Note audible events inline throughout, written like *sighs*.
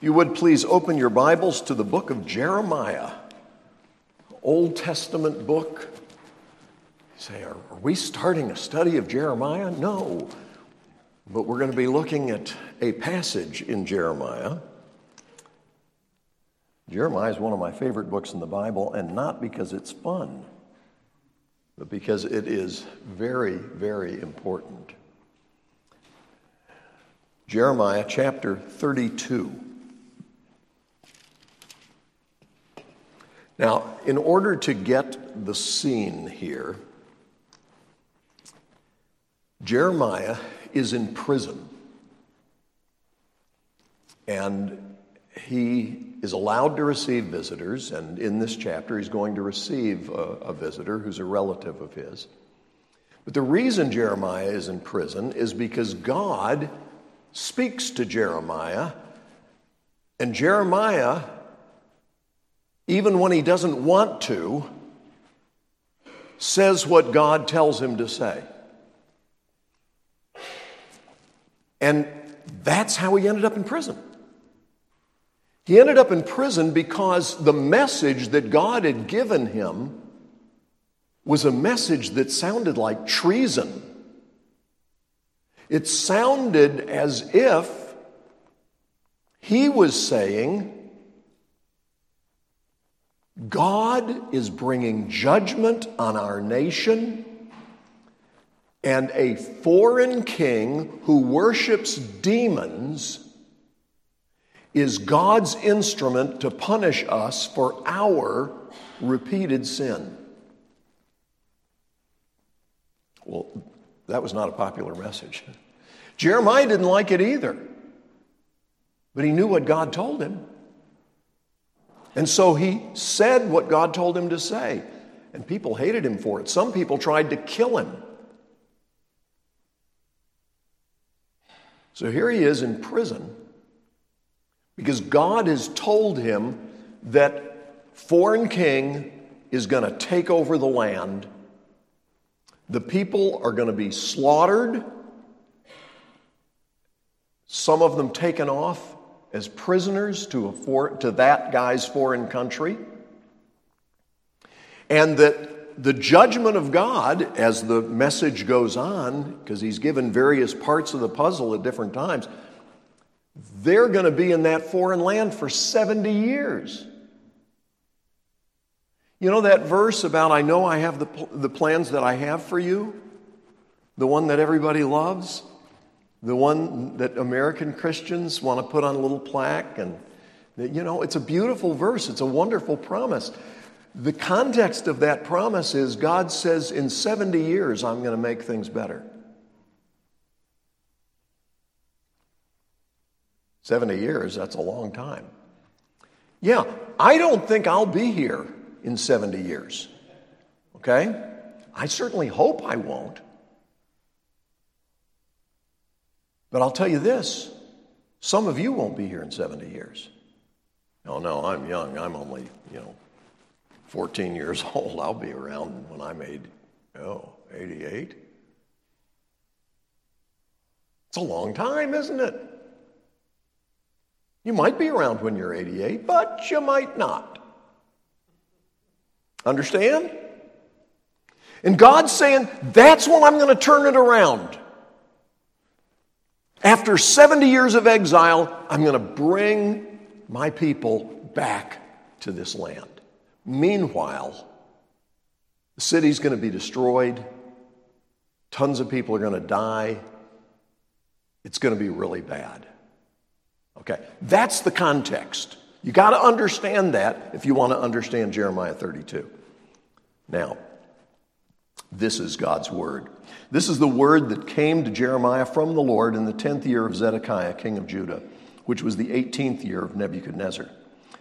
You would please open your Bibles to the book of Jeremiah, Old Testament book. You say, are, are we starting a study of Jeremiah? No. But we're going to be looking at a passage in Jeremiah. Jeremiah is one of my favorite books in the Bible, and not because it's fun, but because it is very, very important. Jeremiah chapter 32. Now, in order to get the scene here, Jeremiah is in prison. And he is allowed to receive visitors, and in this chapter, he's going to receive a, a, visitor who's a relative of his. But the reason Jeremiah is in prison is because God speaks to Jeremiah, and Jeremiah even when he doesn't want to, says what God tells him to say. And that's how he ended up in prison. He ended up in prison because the message that God had given him was a message that sounded like treason. It sounded as if he was saying, God is bringing judgment on our nation, and a foreign king who worships demons is God's instrument to punish us for our repeated sin. Well, that was not a popular message. Jeremiah didn't like it either, but he knew what God told him. And so he said what God told him to say. And people hated him for it. Some people tried to kill him. So here he is in prison because God has told him that foreign king is going to take over the land. The people are going to be slaughtered, some of them taken off as prisoners to, to that guy's foreign country. And that the judgment of God, as the message goes on, because he's given various parts of the puzzle at different times, they're going to be in that foreign land for 70 years. You know that verse about, I know I have the, the plans that I have for you? The one that everybody loves? The one that American Christians want to put on a little plaque. And, you know, it's a beautiful verse, it's a wonderful promise. The context of that promise is God says, in 70 years, I'm going to make things better. 70 years, that's a long time. Yeah, I don't think I'll be here in 70 years. Okay? I certainly hope I won't. But I'll tell you this some of you won't be here in 70 years. Oh, no, I'm young. I'm only, you know, 14 years *laughs* old. I'll be around when I'm 80, oh, 88. It's a long time, isn't it? You might be around when you're 88, but you might not. Understand? And God's saying, that's when I'm going to turn it around. After 70 years of exile, I'm going to bring my people back to this land. Meanwhile, the city's going to be destroyed. Tons of people are going to die. It's going to be really bad. Okay, that's the context. You got to understand that if you want to understand Jeremiah 32. Now, this is God's word. This is the word that came to Jeremiah from the Lord in the 10th year of Zedekiah, king of Judah, which was the 18th year of Nebuchadnezzar.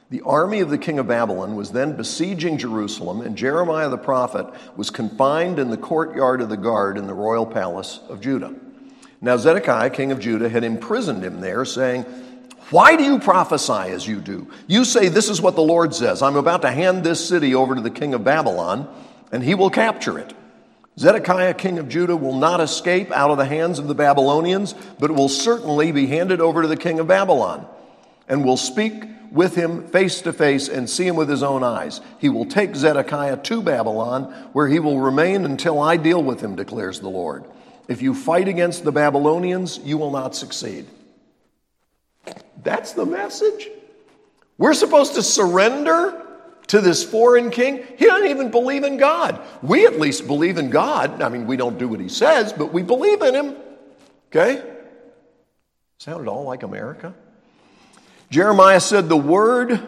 The army of the king of Babylon was then besieging Jerusalem, and Jeremiah the prophet was confined in the courtyard of the guard in the royal palace of Judah. Now, Zedekiah, king of Judah, had imprisoned him there, saying, Why do you prophesy as you do? You say, This is what the Lord says I'm about to hand this city over to the king of Babylon, and he will capture it. Zedekiah, king of Judah, will not escape out of the hands of the Babylonians, but will certainly be handed over to the king of Babylon. and will speak with him face to face and see him with his own eyes. He will take Zedekiah to Babylon, where he will remain until I deal with him, declares the Lord. If you fight against the Babylonians, you will not succeed. That's the message. We're supposed to surrender to this foreign king. He doesn't even believe in God. We at least believe in God. I mean, we don't do what he says, but we believe in him. Okay? Sounded all like America. Jeremiah said, The word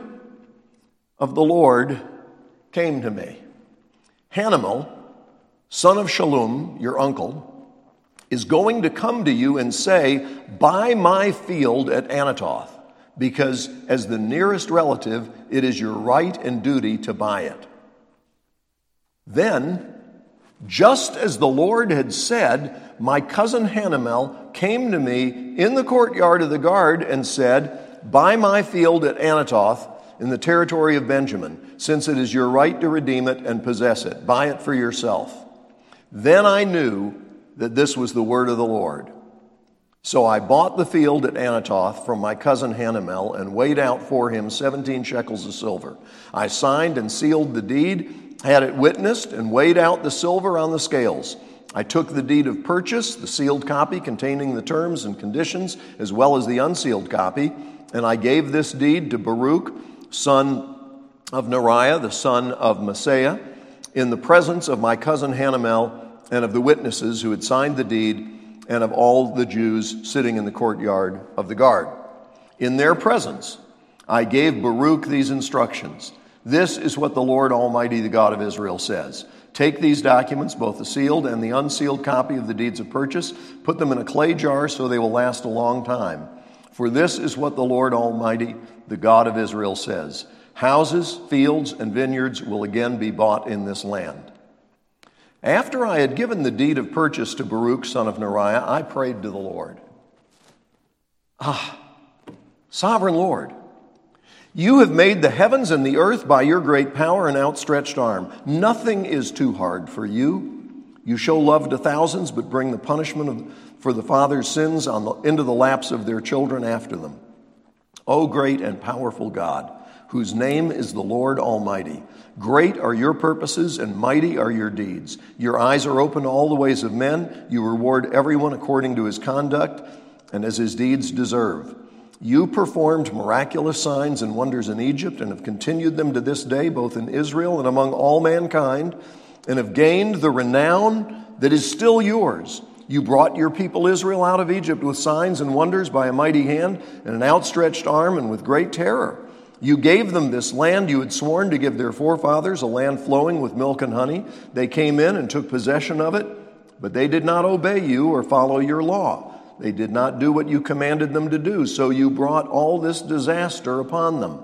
of the Lord came to me. Hanamel, son of Shallum, your uncle, is going to come to you and say, Buy my field at Anathoth, because as the nearest relative, it is your right and duty to buy it. Then, just as the Lord had said, my cousin Hanamel came to me in the courtyard of the guard and said, Buy my field at Anathoth in the territory of Benjamin, since it is your right to redeem it and possess it. Buy it for yourself. Then I knew that this was the word of the Lord. So I bought the field at Anathoth from my cousin Hanamel and weighed out for him 17 shekels of silver. I signed and sealed the deed, had it witnessed, and weighed out the silver on the scales. I took the deed of purchase, the sealed copy containing the terms and conditions, as well as the unsealed copy, and I gave this deed to Baruch, son of Neriah, the son of Mahseiah, in the presence of my cousin Hanamel and of the witnesses who had signed the deed and of all the Jews sitting in the courtyard of the guard. In their presence, I gave Baruch these instructions. This is what the Lord Almighty, the God of Israel, says. Take these documents, both the sealed and the unsealed copy of the deeds of purchase, put them in a clay jar so they will last a long time. For this is what the Lord Almighty, the God of Israel, says Houses, fields, and vineyards will again be bought in this land. After I had given the deed of purchase to Baruch, son of Neriah, I prayed to the Lord. Ah, sovereign Lord, you have made the heavens and the earth by your great power and outstretched arm. Nothing is too hard for you. You show love to thousands, but bring the punishment of, for the father's sins the, into the laps of their children after them. O great and powerful God, whose name is the Lord Almighty. Great are your purposes and mighty are your deeds. Your eyes are open to all the ways of men. You reward everyone according to his conduct and as his deeds deserve. You performed miraculous signs and wonders in Egypt and have continued them to this day, both in Israel and among all mankind, and have gained the renown that is still yours. You brought your people Israel out of Egypt with signs and wonders by a mighty hand and an outstretched arm and with great terror. You gave them this land you had sworn to give their forefathers, a land flowing with milk and honey. They came in and took possession of it, but they did not obey you or follow your law. They did not do what you commanded them to do, so you brought all this disaster upon them.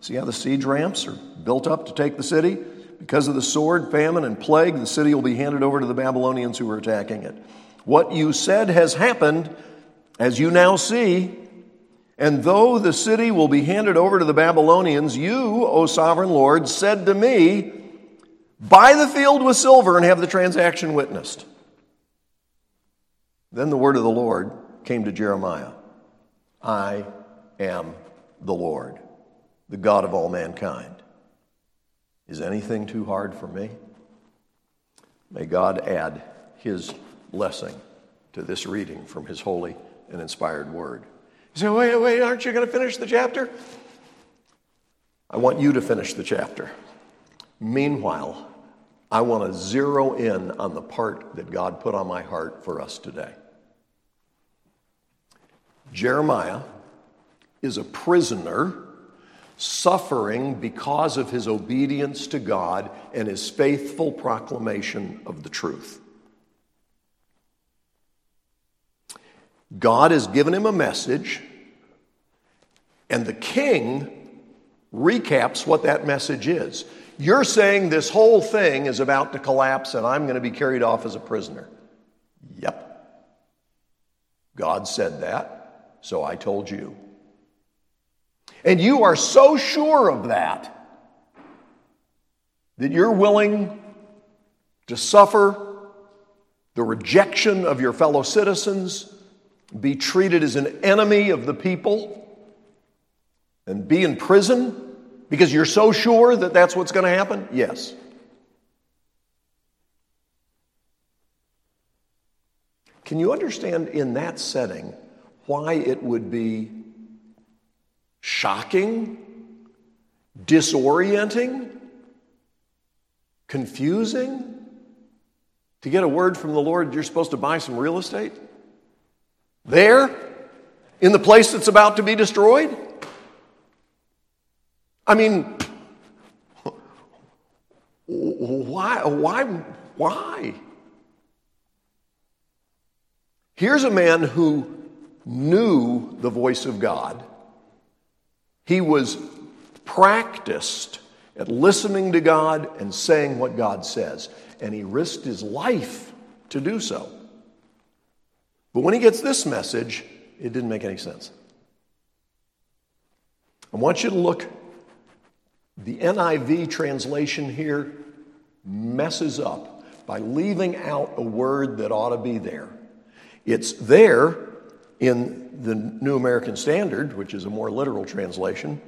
See how the siege ramps are built up to take the city? Because of the sword, famine, and plague, the city will be handed over to the Babylonians who are attacking it. What you said has happened, as you now see, and though the city will be handed over to the Babylonians, you, O sovereign Lord, said to me, Buy the field with silver and have the transaction witnessed. Then the word of the Lord came to Jeremiah I am the Lord, the God of all mankind. Is anything too hard for me? May God add his blessing to this reading from his holy and inspired word. Say, wait, wait, aren't you going to finish the chapter? I want you to finish the chapter. Meanwhile, I want to zero in on the part that God put on my heart for us today. Jeremiah is a prisoner suffering because of his obedience to God and his faithful proclamation of the truth. God has given him a message, and the king recaps what that message is. You're saying this whole thing is about to collapse and I'm going to be carried off as a prisoner. Yep. God said that, so I told you. And you are so sure of that that you're willing to suffer the rejection of your fellow citizens, be treated as an enemy of the people, and be in prison because you're so sure that that's what's going to happen? Yes. Can you understand in that setting why it would be shocking, disorienting, confusing to get a word from the Lord you're supposed to buy some real estate? There? In the place that's about to be destroyed? I mean, why? Why? Why? Here's a man who knew the voice of God. He was practiced at listening to God and saying what God says, and he risked his life to do so. But when he gets this message, it didn't make any sense. I want you to look. The NIV translation here messes up by leaving out a word that ought to be there. It's there in the New American Standard, which is a more literal translation.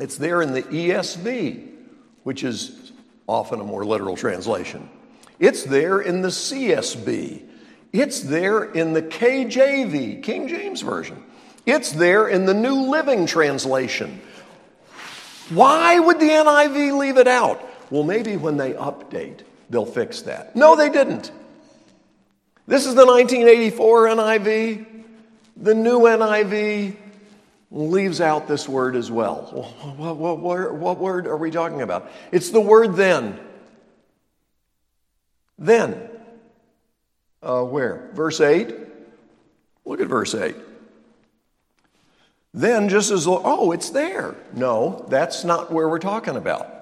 It's there in the ESV, which is often a more literal translation. It's there in the CSB. It's there in the KJV, King James Version. It's there in the New Living Translation. Why would the NIV leave it out? Well, maybe when they update, they'll fix that. No, they didn't. This is the 1984 NIV. The new NIV leaves out this word as well. What, what, what, what, word are we talking about? It's the word then. Then. Uh, where? Verse 8. Look at verse 8. Then, just as, oh, it's there. No, that's not where we're talking about.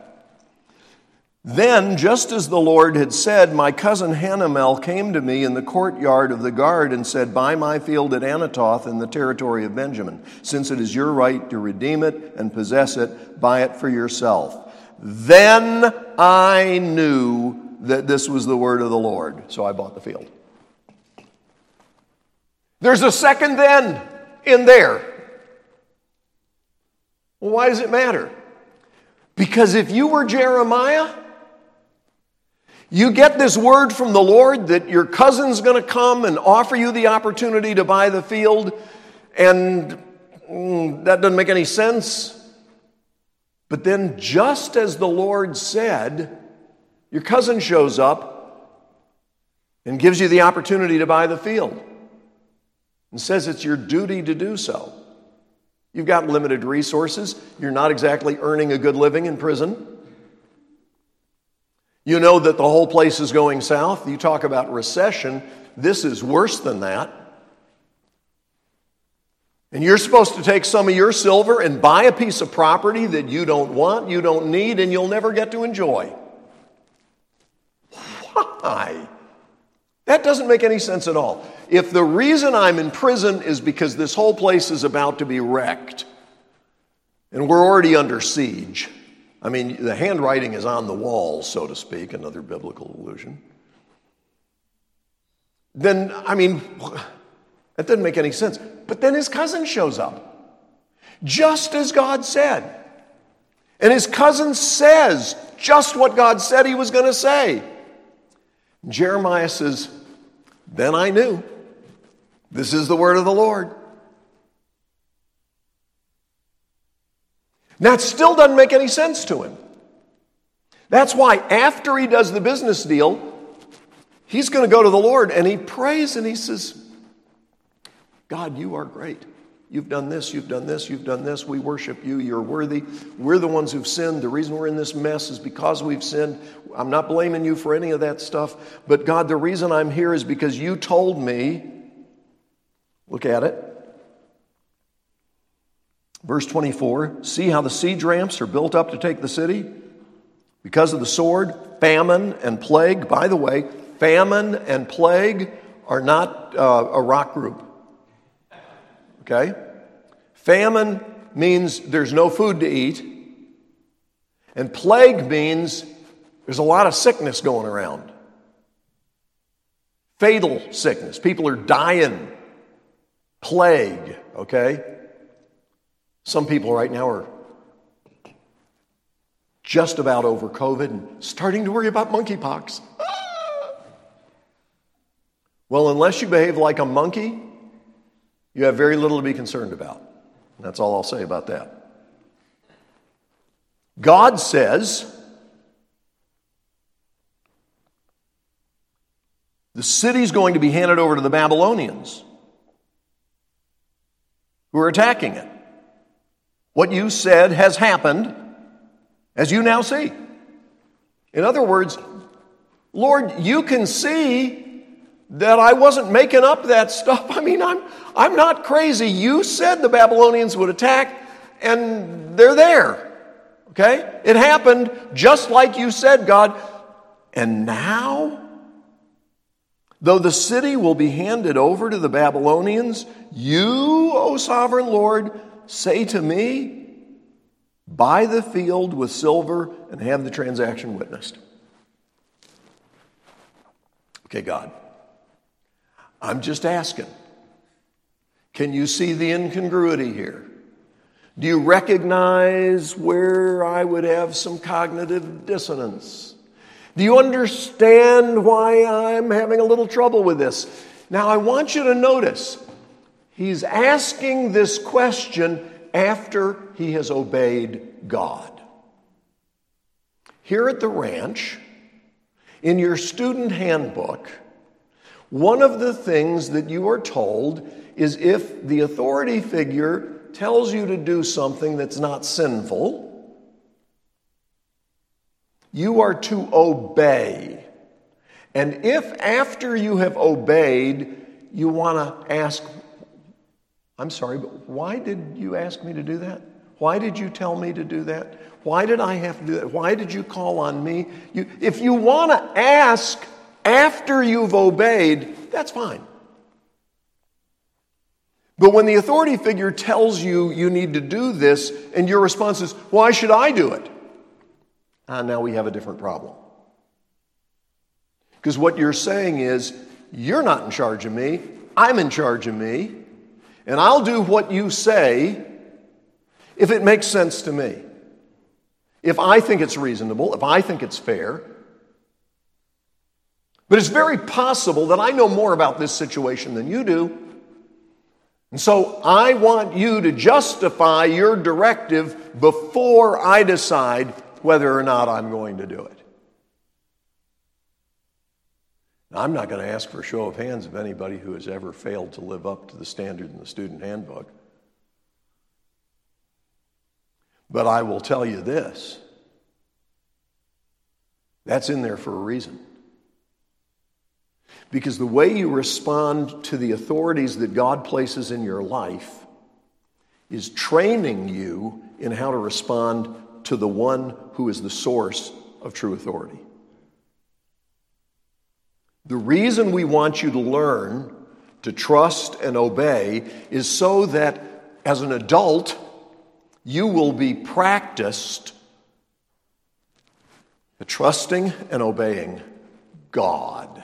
Then, just as the Lord had said, my cousin Hanamel came to me in the courtyard of the guard and said, Buy my field at Anathoth in the territory of Benjamin. Since it is your right to redeem it and possess it, buy it for yourself. Then I knew that this was the word of the Lord, so I bought the field. There's a second then in there. Well, why does it matter? Because if you were Jeremiah, you get this word from the Lord that your cousin's going to come and offer you the opportunity to buy the field, and mm, that doesn't make any sense. But then, just as the Lord said, your cousin shows up and gives you the opportunity to buy the field and says it's your duty to do so. You've got limited resources, you're not exactly earning a good living in prison. You know that the whole place is going south. You talk about recession. This is worse than that. And you're supposed to take some of your silver and buy a piece of property that you don't want, you don't need, and you'll never get to enjoy. Why? That doesn't make any sense at all. If the reason I'm in prison is because this whole place is about to be wrecked and we're already under siege, I mean, the handwriting is on the wall, so to speak, another biblical allusion. Then, I mean, *sighs* that doesn't make any sense. But then his cousin shows up, just as God said. And his cousin says just what God said he was going to say. Jeremiah says, Then I knew. This is the word of the Lord. That still doesn't make any sense to him. That's why, after he does the business deal, he's going to go to the Lord and he prays and he says, God, you are great. You've done this, you've done this, you've done this. We worship you. You're worthy. We're the ones who've sinned. The reason we're in this mess is because we've sinned. I'm not blaming you for any of that stuff. But God, the reason I'm here is because you told me, look at it, Verse 24 See how the siege ramps are built up to take the city? Because of the sword, famine, and plague. By the way, famine and plague are not uh, a rock group. Okay? Famine means there's no food to eat, and plague means there's a lot of sickness going around. Fatal sickness. People are dying. Plague, okay? Some people right now are just about over COVID and starting to worry about monkeypox. Ah! Well, unless you behave like a monkey, you have very little to be concerned about. That's all I'll say about that. God says the city's going to be handed over to the Babylonians who are attacking it. What you said has happened, as you now see. In other words, Lord, you can see that I wasn't making up that stuff. *laughs* I mean, I'm, I'm not crazy. You said the Babylonians would attack, and they're there. Okay? It happened just like you said, God. And now, though the city will be handed over to the Babylonians, you, O sovereign Lord, say to me, Buy the field with silver and have the transaction witnessed. Okay, God, I'm just asking. Can you see the incongruity here? Do you recognize where I would have some cognitive dissonance? Do you understand why I'm having a little trouble with this? Now, I want you to notice he's asking this question after he has obeyed God. Here at the ranch, in your student handbook, one of the things that you are told is if the authority figure tells you to do something that's not sinful, you are to obey. And if after you have obeyed, you want to ask, I'm sorry, but why did you ask me to do that? Why did you tell me to do that? Why did I have to do that? Why did you call on me? You, if you want to ask after you've obeyed, that's fine. But when the authority figure tells you you need to do this, and your response is, Why should I do it? Ah, now we have a different problem. Because what you're saying is, You're not in charge of me, I'm in charge of me, and I'll do what you say if it makes sense to me. If I think it's reasonable, if I think it's fair. But it's very possible that I know more about this situation than you do. And so I want you to justify your directive before I decide whether or not I'm going to do it. Now, I'm not going to ask for a show of hands of anybody who has ever failed to live up to the standard in the student handbook. But I will tell you this that's in there for a reason. Because the way you respond to the authorities that God places in your life is training you in how to respond to the one who is the source of true authority. The reason we want you to learn to trust and obey is so that as an adult, you will be practiced at trusting and obeying God.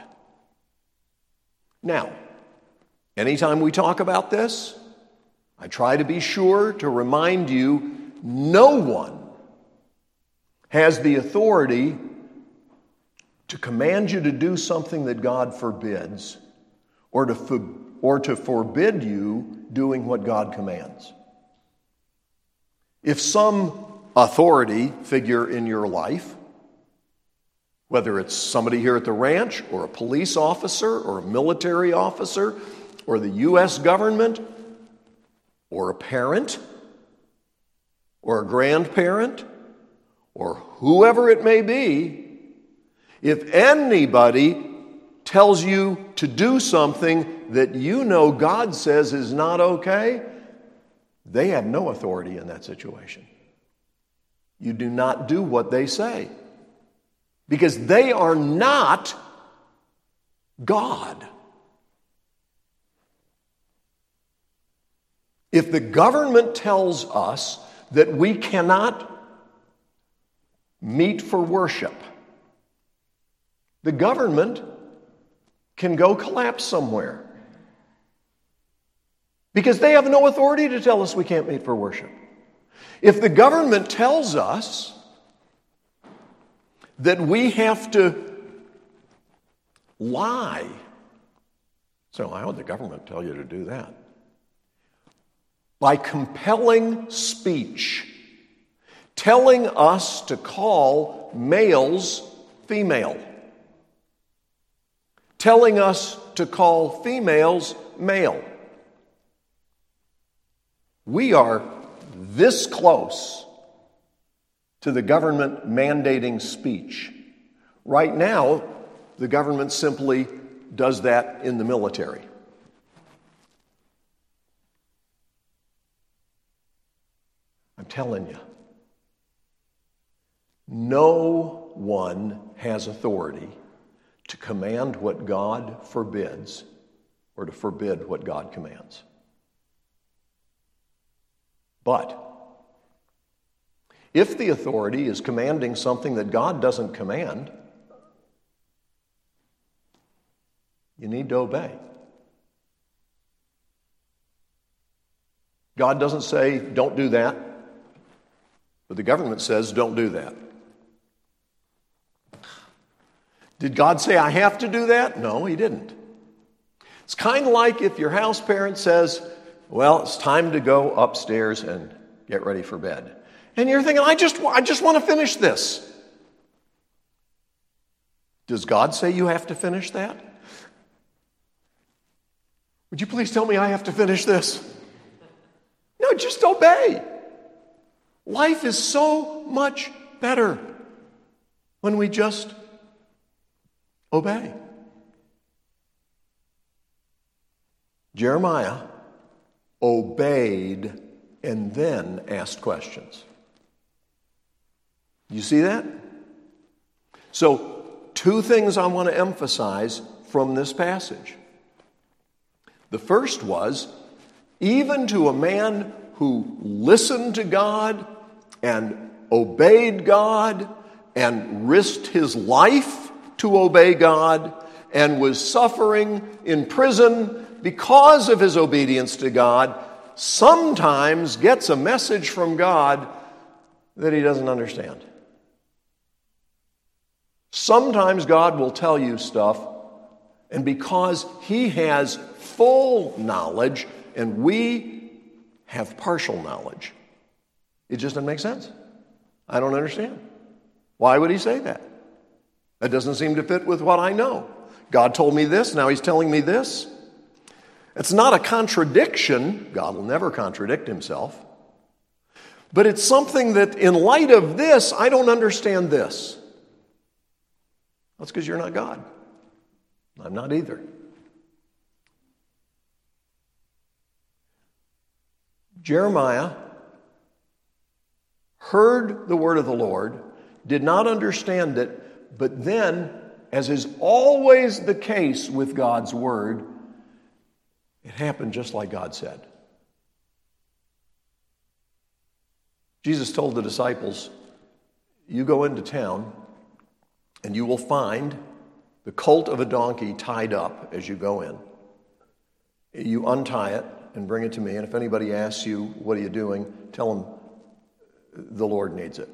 Now, anytime we talk about this, I try to be sure to remind you no one has the authority to command you to do something that God forbids or to, or to forbid you doing what God commands. If some authority figure in your life whether it's somebody here at the ranch, or a police officer, or a military officer, or the U.S. government, or a parent, or a grandparent, or whoever it may be, if anybody tells you to do something that you know God says is not okay, they have no authority in that situation. You do not do what they say because they are not God. If the government tells us that we cannot meet for worship, the government can go collapse somewhere because they have no authority to tell us we can't meet for worship. If the government tells us that we have to lie, so why would the government tell you to do that? By compelling speech, telling us to call males female, telling us to call females male. We are this close to the government mandating speech. Right now, the government simply does that in the military. I'm telling you, no one has authority to command what God forbids or to forbid what God commands. But if the authority is commanding something that God doesn't command, you need to obey. God doesn't say, don't do that, but the government says, don't do that. Did God say, I have to do that? No, He didn't. It's kind of like if your house parent says, well, it's time to go upstairs and get ready for bed. And you're thinking, I just, I just want to finish this. Does God say you have to finish that? Would you please tell me I have to finish this? No, just obey. Life is so much better when we just obey. Jeremiah obeyed, and then asked questions. You see that? So, two things I want to emphasize from this passage. The first was even to a man who listened to God and obeyed God and risked his life to obey God and was suffering in prison because of his obedience to God, sometimes gets a message from God that he doesn't understand. Sometimes God will tell you stuff, and because he has full knowledge and we have partial knowledge, it just doesn't make sense. I don't understand. Why would he say that? That doesn't seem to fit with what I know. God told me this, now he's telling me this. It's not a contradiction. God will never contradict himself. But it's something that, in light of this, I don't understand this. That's because you're not God. I'm not either. Jeremiah heard the word of the Lord, did not understand it, but then, as is always the case with God's word, it happened just like God said. Jesus told the disciples, You go into town and you will find the colt of a donkey tied up as you go in. You untie it and bring it to me. And if anybody asks you, What are you doing? tell them the Lord needs it.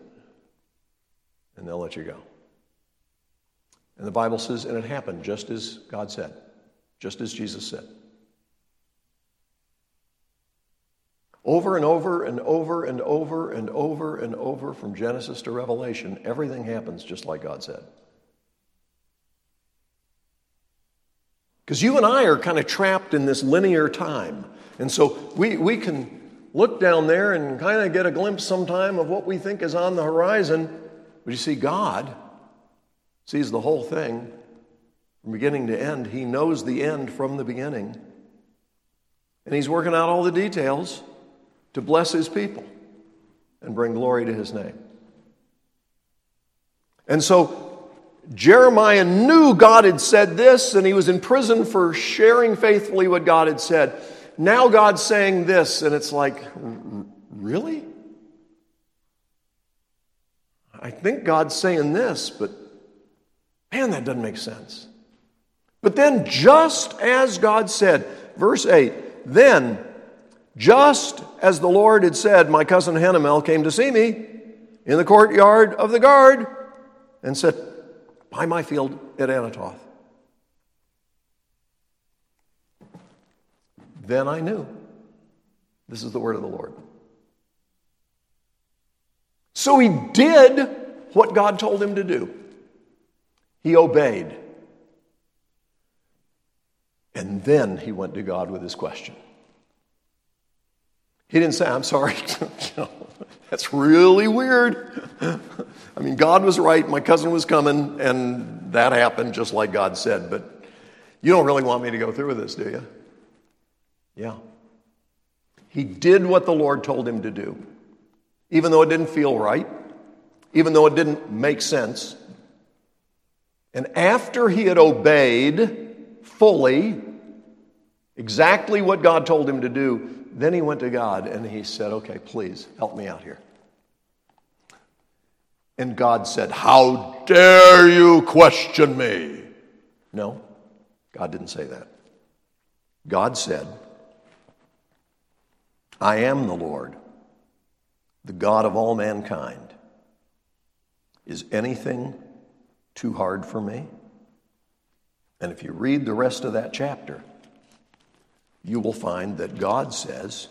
And they'll let you go. And the Bible says, and it happened just as God said, just as Jesus said. Over and over and over and over and over and over from Genesis to Revelation, everything happens just like God said. Because you and I are kind of trapped in this linear time. And so we, we can look down there and kind of get a glimpse sometime of what we think is on the horizon. But you see, God sees the whole thing from beginning to end. He knows the end from the beginning. And He's working out all the details to bless his people and bring glory to his name. And so Jeremiah knew God had said this, and he was in prison for sharing faithfully what God had said. Now God's saying this, and it's like, really? I think God's saying this, but man, that doesn't make sense. But then, just as God said, verse 8, then Just as the Lord had said, my cousin Hanamel came to see me in the courtyard of the guard and said, Buy my field at Anathoth. Then I knew. This is the word of the Lord. So he did what God told him to do. He obeyed. And then he went to God with his question. He didn't say, I'm sorry. *laughs* that's really weird. I mean, God was right. My cousin was coming, and that happened just like God said. But you don't really want me to go through with this, do you? Yeah. He did what the Lord told him to do, even though it didn't feel right, even though it didn't make sense. And after he had obeyed fully exactly what God told him to do, then he went to God and he said, Okay, please help me out here. And God said, How dare you question me? No, God didn't say that. God said, I am the Lord, the God of all mankind. Is anything too hard for me? And if you read the rest of that chapter, you will find that God says,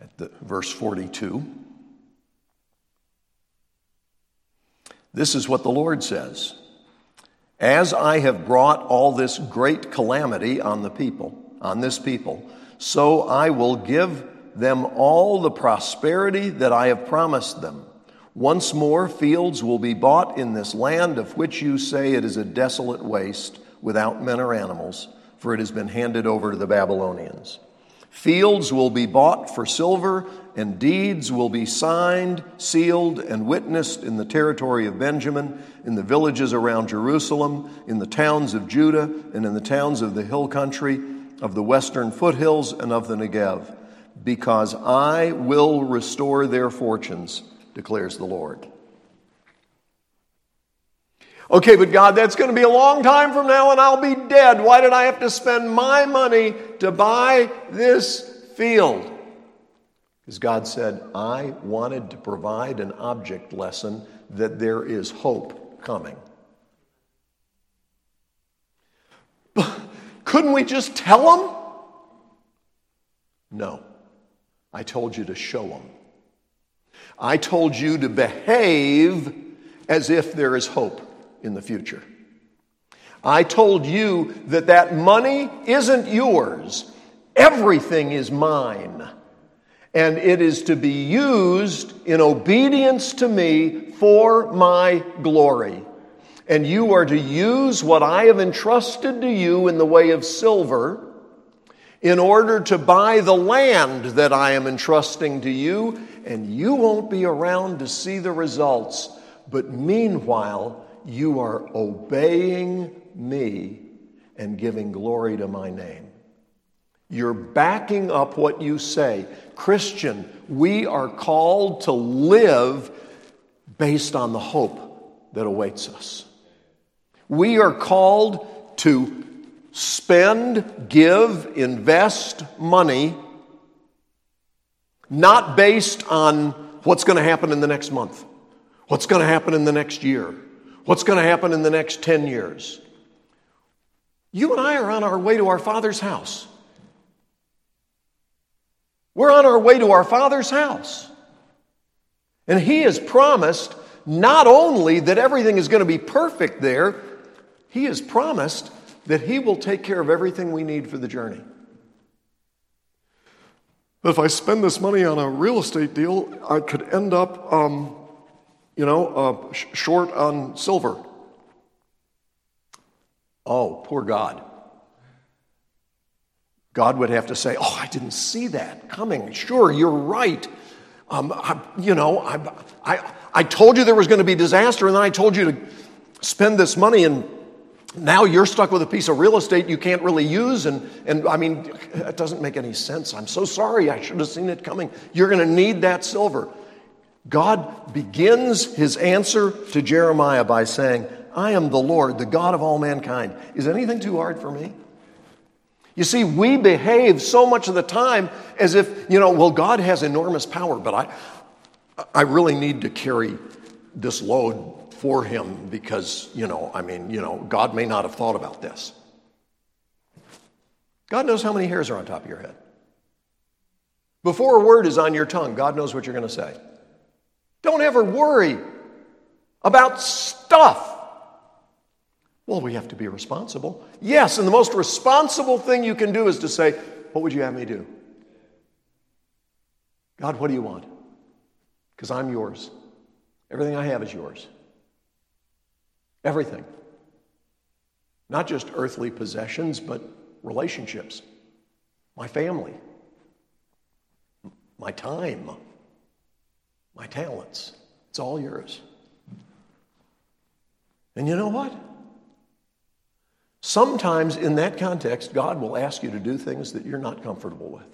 at the, verse 42, this is what the Lord says As I have brought all this great calamity on the people, on this people, so I will give them all the prosperity that I have promised them. Once more, fields will be bought in this land of which you say it is a desolate waste without men or animals for it has been handed over to the Babylonians. Fields will be bought for silver, and deeds will be signed, sealed, and witnessed in the territory of Benjamin, in the villages around Jerusalem, in the towns of Judah, and in the towns of the hill country, of the western foothills, and of the Negev, because I will restore their fortunes, declares the Lord. Okay, but God, that's going to be a long time from now and I'll be dead. Why did I have to spend my money to buy this field? Because God said, I wanted to provide an object lesson that there is hope coming. *laughs* Couldn't we just tell them? No. I told you to show them. I told you to behave as if there is hope in the future. I told you that that money isn't yours, everything is mine. And it is to be used in obedience to me for my glory. And you are to use what I have entrusted to you in the way of silver in order to buy the land that I am entrusting to you, and you won't be around to see the results. But meanwhile, you are obeying me and giving glory to my name. You're backing up what you say. Christian, we are called to live based on the hope that awaits us. We are called to spend, give, invest money, not based on what's going to happen in the next month, what's going to happen in the next year, What's going to happen in the next 10 years? You and I are on our way to our Father's house. We're on our way to our Father's house. And He has promised not only that everything is going to be perfect there, He has promised that He will take care of everything we need for the journey. If I spend this money on a real estate deal, I could end up um, you know, uh, sh- short on silver. Oh, poor God. God would have to say, Oh, I didn't see that coming. Sure, you're right. Um, I, you know, I, I, I told you there was going to be disaster, and then I told you to spend this money, and now you're stuck with a piece of real estate you can't really use. And, and I mean, it doesn't make any sense. I'm so sorry. I should have seen it coming. You're going to need that silver. God begins his answer to Jeremiah by saying, I am the Lord, the God of all mankind. Is anything too hard for me? You see, we behave so much of the time as if, you know, well, God has enormous power, but I, I really need to carry this load for him because, you know, I mean, you know, God may not have thought about this. God knows how many hairs are on top of your head. Before a word is on your tongue, God knows what you're going to say. Don't ever worry about stuff. Well, we have to be responsible. Yes, and the most responsible thing you can do is to say, What would you have me do? God, what do you want? Because I'm yours. Everything I have is yours. Everything. Not just earthly possessions, but relationships, my family, my time, my talents. It's all yours. And you know what? Sometimes in that context, God will ask you to do things that you're not comfortable with.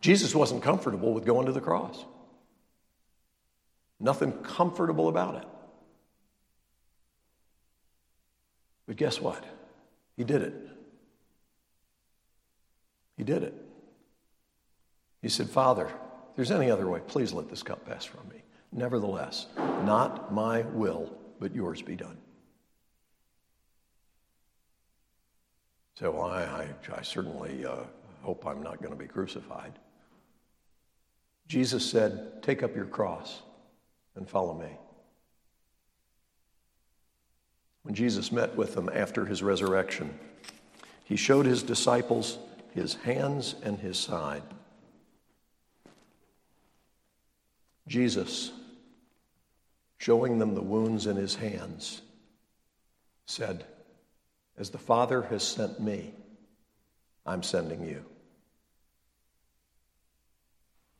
Jesus wasn't comfortable with going to the cross. Nothing comfortable about it. But guess what? He did it. He did it. He said, Father, if there's any other way, please let this cup pass from me. Nevertheless, not my will, but yours be done. So I, I, I, certainly uh, hope I'm not going to be crucified. Jesus said, Take up your cross and follow me. When Jesus met with them after his resurrection, he showed his disciples his hands and his side. Jesus, showing them the wounds in his hands, said, As the Father has sent me, I'm sending you.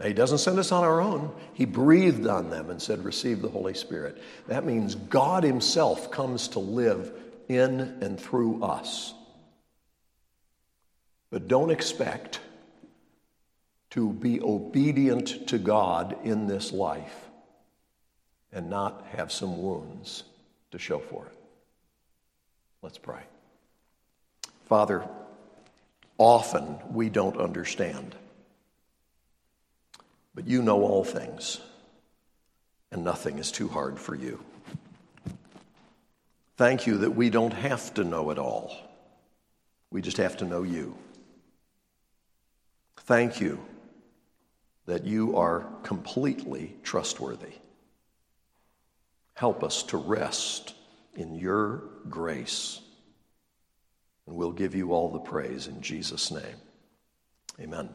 Now, he doesn't send us on our own. He breathed on them and said, Receive the Holy Spirit. That means God Himself comes to live in and through us. But don't expect to be obedient to God in this life and not have some wounds to show for it. Let's pray. Father, often we don't understand. But you know all things, and nothing is too hard for you. Thank you that we don't have to know it all. We just have to know you. Thank you that you are completely trustworthy. Help us to rest in your grace. And we'll give you all the praise in Jesus' name. Amen.